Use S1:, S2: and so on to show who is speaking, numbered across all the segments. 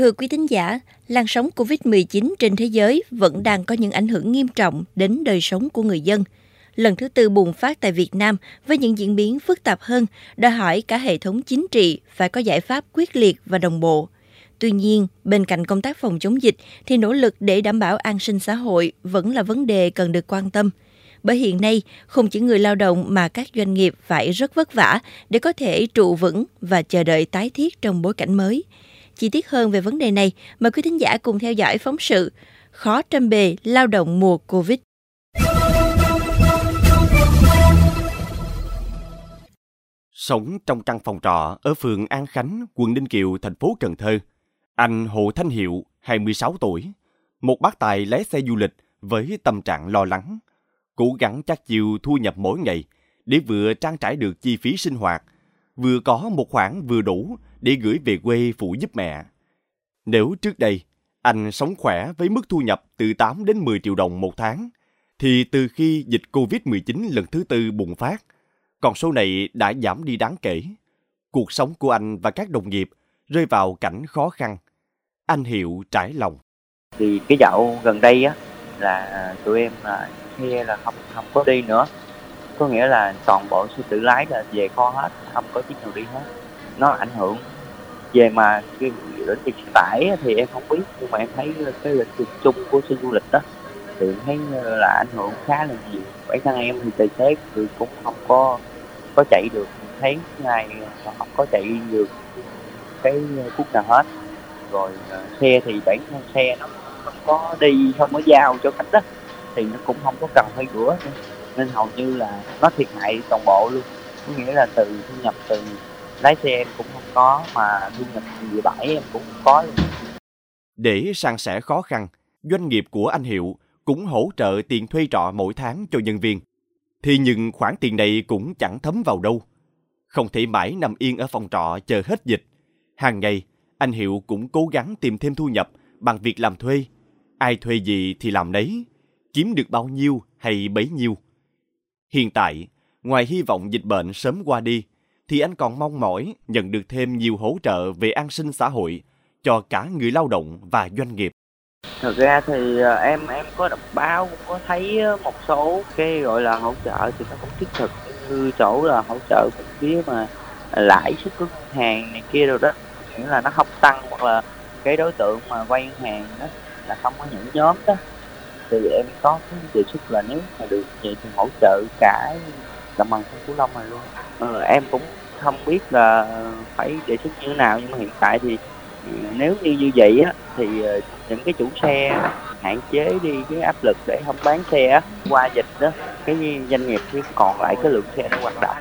S1: Thưa quý thính giả, làn sóng COVID-19 trên thế giới vẫn đang có những ảnh hưởng nghiêm trọng đến đời sống của người dân. Lần thứ tư bùng phát tại Việt Nam với những diễn biến phức tạp hơn, đòi hỏi cả hệ thống chính trị phải có giải pháp quyết liệt và đồng bộ. Tuy nhiên, bên cạnh công tác phòng chống dịch thì nỗ lực để đảm bảo an sinh xã hội vẫn là vấn đề cần được quan tâm. Bởi hiện nay, không chỉ người lao động mà các doanh nghiệp phải rất vất vả để có thể trụ vững và chờ đợi tái thiết trong bối cảnh mới. Chi tiết hơn về vấn đề này, mời quý thính giả cùng theo dõi phóng sự Khó trăm bề lao động mùa Covid.
S2: Sống trong căn phòng trọ ở phường An Khánh, quận Ninh Kiều, thành phố Cần Thơ, anh Hồ Thanh Hiệu, 26 tuổi, một bác tài lái xe du lịch với tâm trạng lo lắng, cố gắng chắc chiều thu nhập mỗi ngày để vừa trang trải được chi phí sinh hoạt, vừa có một khoản vừa đủ để gửi về quê phụ giúp mẹ. Nếu trước đây anh sống khỏe với mức thu nhập từ 8 đến 10 triệu đồng một tháng, thì từ khi dịch Covid-19 lần thứ tư bùng phát, con số này đã giảm đi đáng kể. Cuộc sống của anh và các đồng nghiệp rơi vào cảnh khó khăn. Anh Hiệu trải lòng.
S3: Thì cái dạo gần đây á là tụi em là nghe là không không có đi nữa. Có nghĩa là toàn bộ xe tự lái là về kho hết, không có chiếc nào đi hết. Nó ảnh hưởng. Về mà cái lĩnh vực tải thì em không biết, nhưng mà em thấy cái lĩnh vực chung của xe du lịch đó thì thấy là ảnh hưởng khá là nhiều. Bản thân em thì tài xế thì cũng không có có chạy được thấy ngày không có chạy được cái phút nào hết. Rồi à, xe thì bản thân xe nó không có đi, không có giao cho khách đó, thì nó cũng không có cần phải rửa nên hầu như là nó thiệt hại toàn bộ luôn. Có nghĩa là từ thu nhập từ lái xe em cũng không có mà thu nhập gì bãi em cũng không có luôn
S2: để san sẻ khó khăn doanh nghiệp của anh Hiệu cũng hỗ trợ tiền thuê trọ mỗi tháng cho nhân viên. Thì nhưng khoản tiền này cũng chẳng thấm vào đâu. Không thể mãi nằm yên ở phòng trọ chờ hết dịch. Hàng ngày, anh Hiệu cũng cố gắng tìm thêm thu nhập bằng việc làm thuê. Ai thuê gì thì làm đấy kiếm được bao nhiêu hay bấy nhiêu. Hiện tại, ngoài hy vọng dịch bệnh sớm qua đi, thì anh còn mong mỏi nhận được thêm nhiều hỗ trợ về an sinh xã hội cho cả người lao động và doanh nghiệp.
S3: Thật ra thì ờ, em em có đọc báo cũng có thấy ờ, một số cái gọi là hỗ trợ thì nó cũng thiết thực như chỗ là hỗ trợ về phía mà lãi suất của hàng này kia rồi đó. Nghĩa là nó không tăng hoặc là cái đối tượng mà vay ngân hàng đó là không có những nhóm đó. Thì em có cái đề xuất là nếu mà được vậy thì hỗ trợ cả đồng bằng sông cửu long này luôn. Ờ, em cũng không biết là phải đề xuất như thế nào, nhưng mà hiện tại thì ừ, nếu như như vậy á, thì ờ, những cái chủ xe hạn chế đi cái áp lực để không bán xe qua dịch đó, cái doanh nghiệp chỉ còn lại cái lượng xe để hoạt động.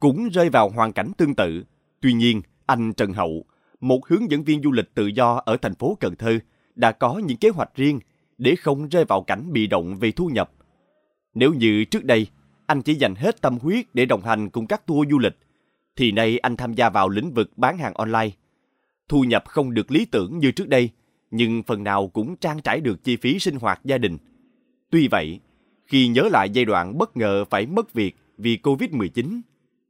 S2: Cũng rơi vào hoàn cảnh tương tự. Tuy nhiên, anh Trần Hậu, một hướng dẫn viên du lịch tự do ở thành phố Cần Thơ, đã có những kế hoạch riêng để không rơi vào cảnh bị động về thu nhập. Nếu như trước đây, anh chỉ dành hết tâm huyết để đồng hành cùng các tour du lịch thì nay anh tham gia vào lĩnh vực bán hàng online thu nhập không được lý tưởng như trước đây, nhưng phần nào cũng trang trải được chi phí sinh hoạt gia đình. Tuy vậy, khi nhớ lại giai đoạn bất ngờ phải mất việc vì Covid-19,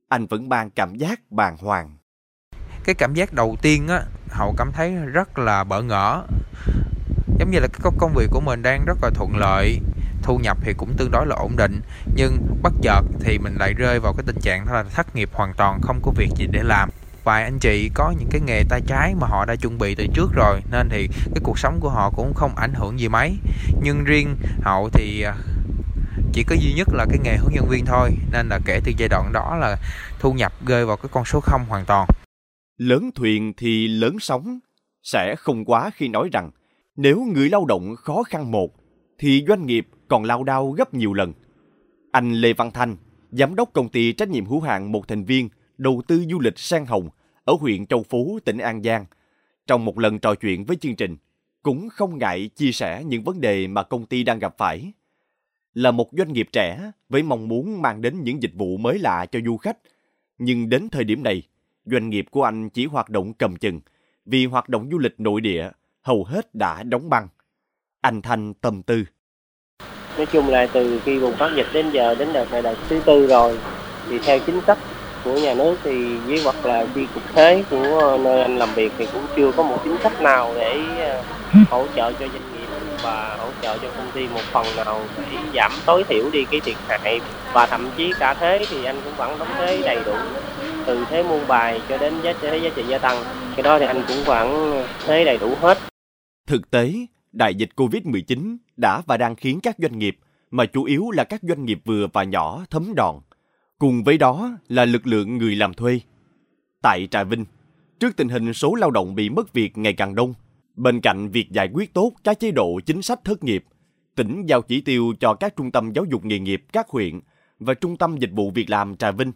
S2: anh vẫn mang cảm giác bàng hoàng.
S4: Cái cảm giác đầu tiên á, Hậu cảm thấy rất là bỡ ngỡ. Giống như là cái công việc của mình đang rất là thuận lợi, thu nhập thì cũng tương đối là ổn định, nhưng bất chợt thì mình lại rơi vào cái tình trạng là thất nghiệp hoàn toàn, không có việc gì để làm. Vài anh chị có những cái nghề tay trái mà họ đã chuẩn bị từ trước rồi nên thì cái cuộc sống của họ cũng không ảnh hưởng gì mấy. Nhưng riêng hậu thì à, chỉ có duy nhất là cái nghề hướng dẫn viên thôi nên là kể từ giai đoạn đó là thu nhập rơi vào cái con số không hoàn toàn.
S2: Lớn thuyền thì lớn sóng sẽ không quá khi nói rằng nếu người lao động khó khăn một thì doanh nghiệp còn lao đao gấp nhiều lần anh lê văn thanh giám đốc công ty trách nhiệm hữu hạn một thành viên đầu tư du lịch Sang Hồng ở huyện Châu Phú, tỉnh An Giang. Trong một lần trò chuyện với chương trình, cũng không ngại chia sẻ những vấn đề mà công ty đang gặp phải. Là một doanh nghiệp trẻ với mong muốn mang đến những dịch vụ mới lạ cho du khách, nhưng đến thời điểm này, doanh nghiệp của anh chỉ hoạt động cầm chừng vì hoạt động du lịch nội địa hầu hết đã đóng băng. Anh Thanh tâm tư.
S5: Nói chung là từ khi bùng phát dịch đến giờ đến đợt này đợt thứ tư rồi. Thì theo chính sách của nhà nước thì với hoặc là chi cục thuế của nơi anh làm việc thì cũng chưa có một chính sách nào để ờ, hỗ trợ cho doanh nghiệp và hỗ trợ cho công ty một phần nào để giảm tối thiểu đi cái thiệt hại. Và thậm chí cả thế thì anh cũng vẫn đóng thuế đầy đủ từ thuế muôn bài cho đến giá thuế giá trị gia tăng. Cái đó thì anh cũng vẫn thuế đầy đủ hết.
S2: Thực tế, đại dịch COVID-19 đã và đang khiến các doanh nghiệp, mà chủ yếu là các doanh nghiệp vừa và nhỏ thấm đòn. Cùng với đó là lực lượng người làm thuê. Tại Trà Vinh, trước tình hình số lao động bị mất việc ngày càng đông, bên cạnh việc giải quyết tốt các chế độ chính sách thất nghiệp, tỉnh giao chỉ tiêu cho các trung tâm giáo dục nghề nghiệp các huyện và trung tâm dịch vụ việc làm Trà Vinh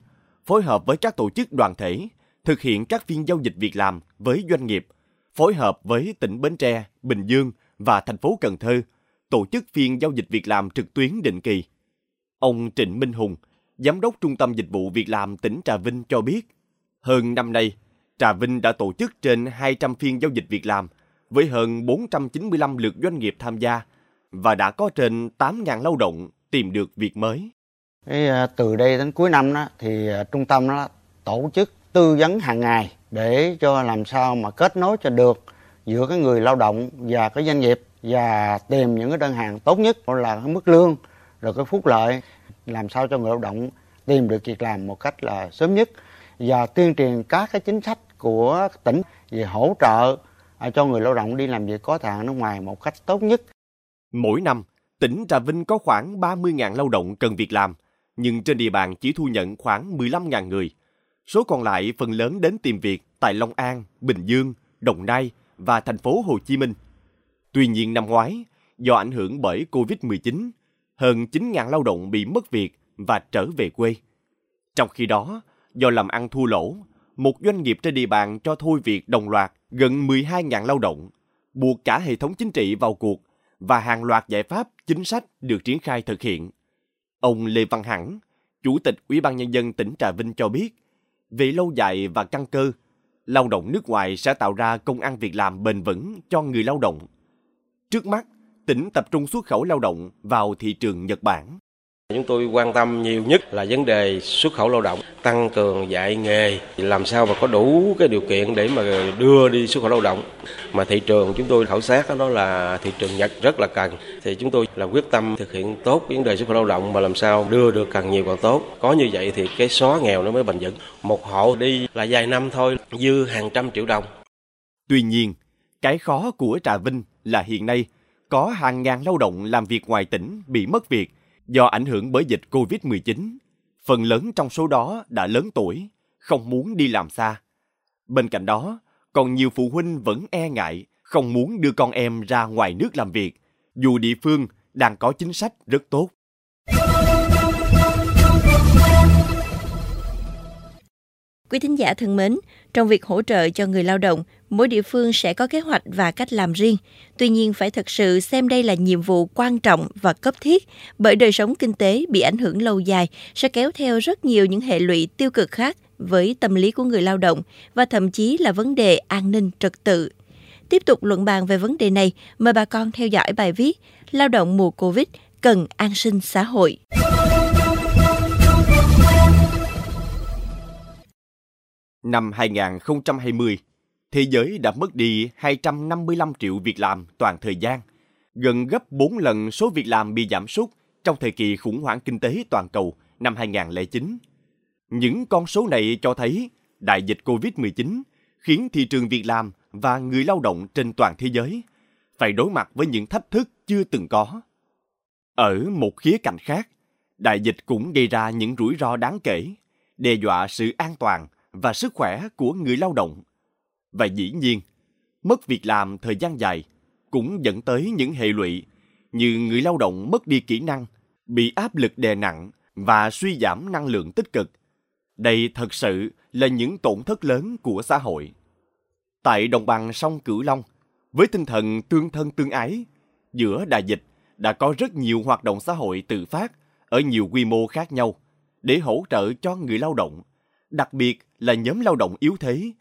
S2: phối hợp với các tổ chức đoàn thể thực hiện các phiên giao dịch việc làm với doanh nghiệp, phối hợp với tỉnh Bến Tre, Bình Dương và thành phố Cần Thơ tổ chức phiên giao dịch việc làm trực tuyến định kỳ. Ông Trịnh Minh Hùng, Giám đốc Trung tâm Dịch vụ Việc làm tỉnh Trà Vinh cho biết, hơn năm nay, Trà Vinh đã tổ chức trên 200 phiên giao dịch việc làm với hơn 495 lượt doanh nghiệp tham gia và đã có trên 8.000 lao động tìm được việc mới.
S6: Cái, à, từ đây đến cuối năm đó, thì à, trung tâm đó tổ chức tư vấn hàng ngày để cho làm sao mà kết nối cho được giữa cái người lao động và cái doanh nghiệp và tìm những cái đơn hàng tốt nhất là cái mức lương rồi cái phúc lợi làm sao cho người lao động tìm được việc làm một cách là sớm nhất và tuyên truyền các cái chính sách của tỉnh về hỗ trợ à, cho người lao động đi làm việc có thời nước ngoài một cách tốt nhất.
S2: Mỗi năm, tỉnh Trà Vinh có khoảng 30.000 lao động cần việc làm, nhưng trên địa bàn chỉ thu nhận khoảng 15.000 người. Số còn lại phần lớn đến tìm việc tại Long An, Bình Dương, Đồng Nai và thành phố Hồ Chí Minh. Tuy nhiên năm ngoái, do ảnh hưởng bởi Covid-19, hơn 9.000 lao động bị mất việc và trở về quê. Trong khi đó, do làm ăn thua lỗ, một doanh nghiệp trên địa bàn cho thôi việc đồng loạt gần 12.000 lao động, buộc cả hệ thống chính trị vào cuộc và hàng loạt giải pháp, chính sách được triển khai thực hiện. Ông Lê Văn Hẳn, Chủ tịch Ủy ban Nhân dân tỉnh Trà Vinh cho biết, về lâu dài và căn cơ, lao động nước ngoài sẽ tạo ra công ăn việc làm bền vững cho người lao động. Trước mắt, tỉnh tập trung xuất khẩu lao động vào thị trường Nhật Bản.
S7: Chúng tôi quan tâm nhiều nhất là vấn đề xuất khẩu lao động, tăng cường dạy nghề, làm sao mà có đủ cái điều kiện để mà đưa đi xuất khẩu lao động. Mà thị trường chúng tôi khảo sát đó là thị trường Nhật rất là cần. Thì chúng tôi là quyết tâm thực hiện tốt vấn đề xuất khẩu lao động mà làm sao đưa được càng nhiều càng tốt. Có như vậy thì cái xóa nghèo nó mới bền vững. Một hộ đi là vài năm thôi, dư hàng trăm triệu đồng.
S2: Tuy nhiên, cái khó của Trà Vinh là hiện nay có hàng ngàn lao động làm việc ngoài tỉnh bị mất việc do ảnh hưởng bởi dịch COVID-19. Phần lớn trong số đó đã lớn tuổi, không muốn đi làm xa. Bên cạnh đó, còn nhiều phụ huynh vẫn e ngại, không muốn đưa con em ra ngoài nước làm việc, dù địa phương đang có chính sách rất tốt.
S1: Quý thính giả thân mến, trong việc hỗ trợ cho người lao động, mỗi địa phương sẽ có kế hoạch và cách làm riêng. Tuy nhiên phải thật sự xem đây là nhiệm vụ quan trọng và cấp thiết, bởi đời sống kinh tế bị ảnh hưởng lâu dài sẽ kéo theo rất nhiều những hệ lụy tiêu cực khác với tâm lý của người lao động và thậm chí là vấn đề an ninh trật tự. Tiếp tục luận bàn về vấn đề này, mời bà con theo dõi bài viết Lao động mùa Covid cần an sinh xã hội.
S2: Năm 2020, thế giới đã mất đi 255 triệu việc làm toàn thời gian, gần gấp 4 lần số việc làm bị giảm sút trong thời kỳ khủng hoảng kinh tế toàn cầu năm 2009. Những con số này cho thấy đại dịch COVID-19 khiến thị trường việc làm và người lao động trên toàn thế giới phải đối mặt với những thách thức chưa từng có. Ở một khía cạnh khác, đại dịch cũng gây ra những rủi ro đáng kể, đe dọa sự an toàn và sức khỏe của người lao động. Và dĩ nhiên, mất việc làm thời gian dài cũng dẫn tới những hệ lụy như người lao động mất đi kỹ năng, bị áp lực đè nặng và suy giảm năng lượng tích cực. Đây thật sự là những tổn thất lớn của xã hội. Tại đồng bằng sông Cửu Long, với tinh thần tương thân tương ái, giữa đại dịch đã có rất nhiều hoạt động xã hội tự phát ở nhiều quy mô khác nhau để hỗ trợ cho người lao động, đặc biệt là nhóm lao động yếu thế,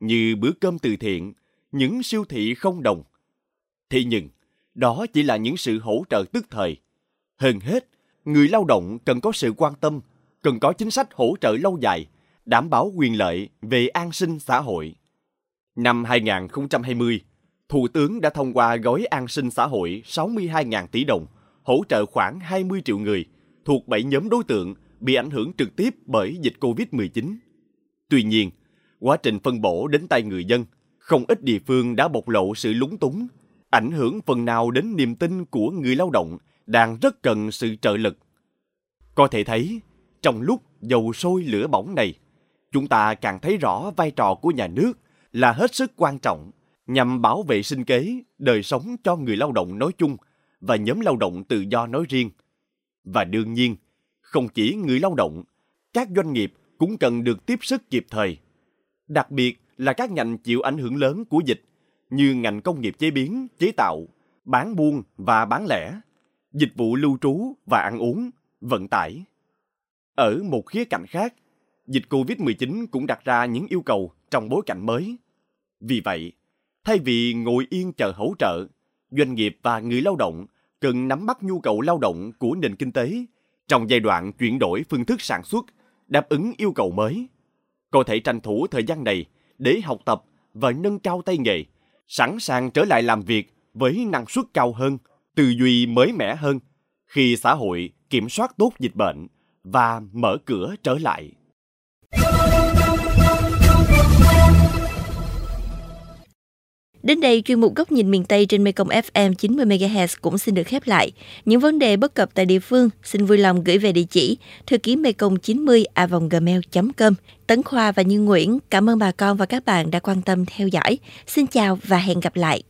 S2: như bữa cơm từ thiện, những siêu thị không đồng. Thế nhưng, đó chỉ là những sự hỗ trợ tức thời. Hơn hết, người lao động cần có sự quan tâm, cần có chính sách hỗ trợ lâu dài, đảm bảo quyền lợi về an sinh xã hội. Năm 2020, Thủ tướng đã thông qua gói an sinh xã hội 62.000 tỷ đồng, hỗ trợ khoảng 20 triệu người thuộc 7 nhóm đối tượng bị ảnh hưởng trực tiếp bởi dịch COVID-19. Tuy nhiên, quá trình phân bổ đến tay người dân, không ít địa phương đã bộc lộ sự lúng túng, ảnh hưởng phần nào đến niềm tin của người lao động đang rất cần sự trợ lực. Có thể thấy, trong lúc dầu sôi lửa bỏng này, chúng ta càng thấy rõ vai trò của nhà nước là hết sức quan trọng nhằm bảo vệ sinh kế, đời sống cho người lao động nói chung và nhóm lao động tự do nói riêng. Và đương nhiên, không chỉ người lao động, các doanh nghiệp cũng cần được tiếp sức kịp thời. Đặc biệt là các ngành chịu ảnh hưởng lớn của dịch như ngành công nghiệp chế biến, chế tạo, bán buôn và bán lẻ, dịch vụ lưu trú và ăn uống, vận tải. Ở một khía cạnh khác, dịch COVID-19 cũng đặt ra những yêu cầu trong bối cảnh mới. Vì vậy, thay vì ngồi yên chờ hỗ trợ, doanh nghiệp và người lao động cần nắm bắt nhu cầu lao động của nền kinh tế trong giai đoạn chuyển đổi phương thức sản xuất, đáp ứng yêu cầu mới cô thể tranh thủ thời gian này để học tập và nâng cao tay nghề, sẵn sàng trở lại làm việc với năng suất cao hơn, tư duy mới mẻ hơn khi xã hội kiểm soát tốt dịch bệnh và mở cửa trở lại.
S1: Đến đây, chuyên mục Góc nhìn miền Tây trên Mekong FM 90MHz cũng xin được khép lại. Những vấn đề bất cập tại địa phương xin vui lòng gửi về địa chỉ thư ký mekong 90 gmail.com. Tấn Khoa và Như Nguyễn, cảm ơn bà con và các bạn đã quan tâm theo dõi. Xin chào và hẹn gặp lại.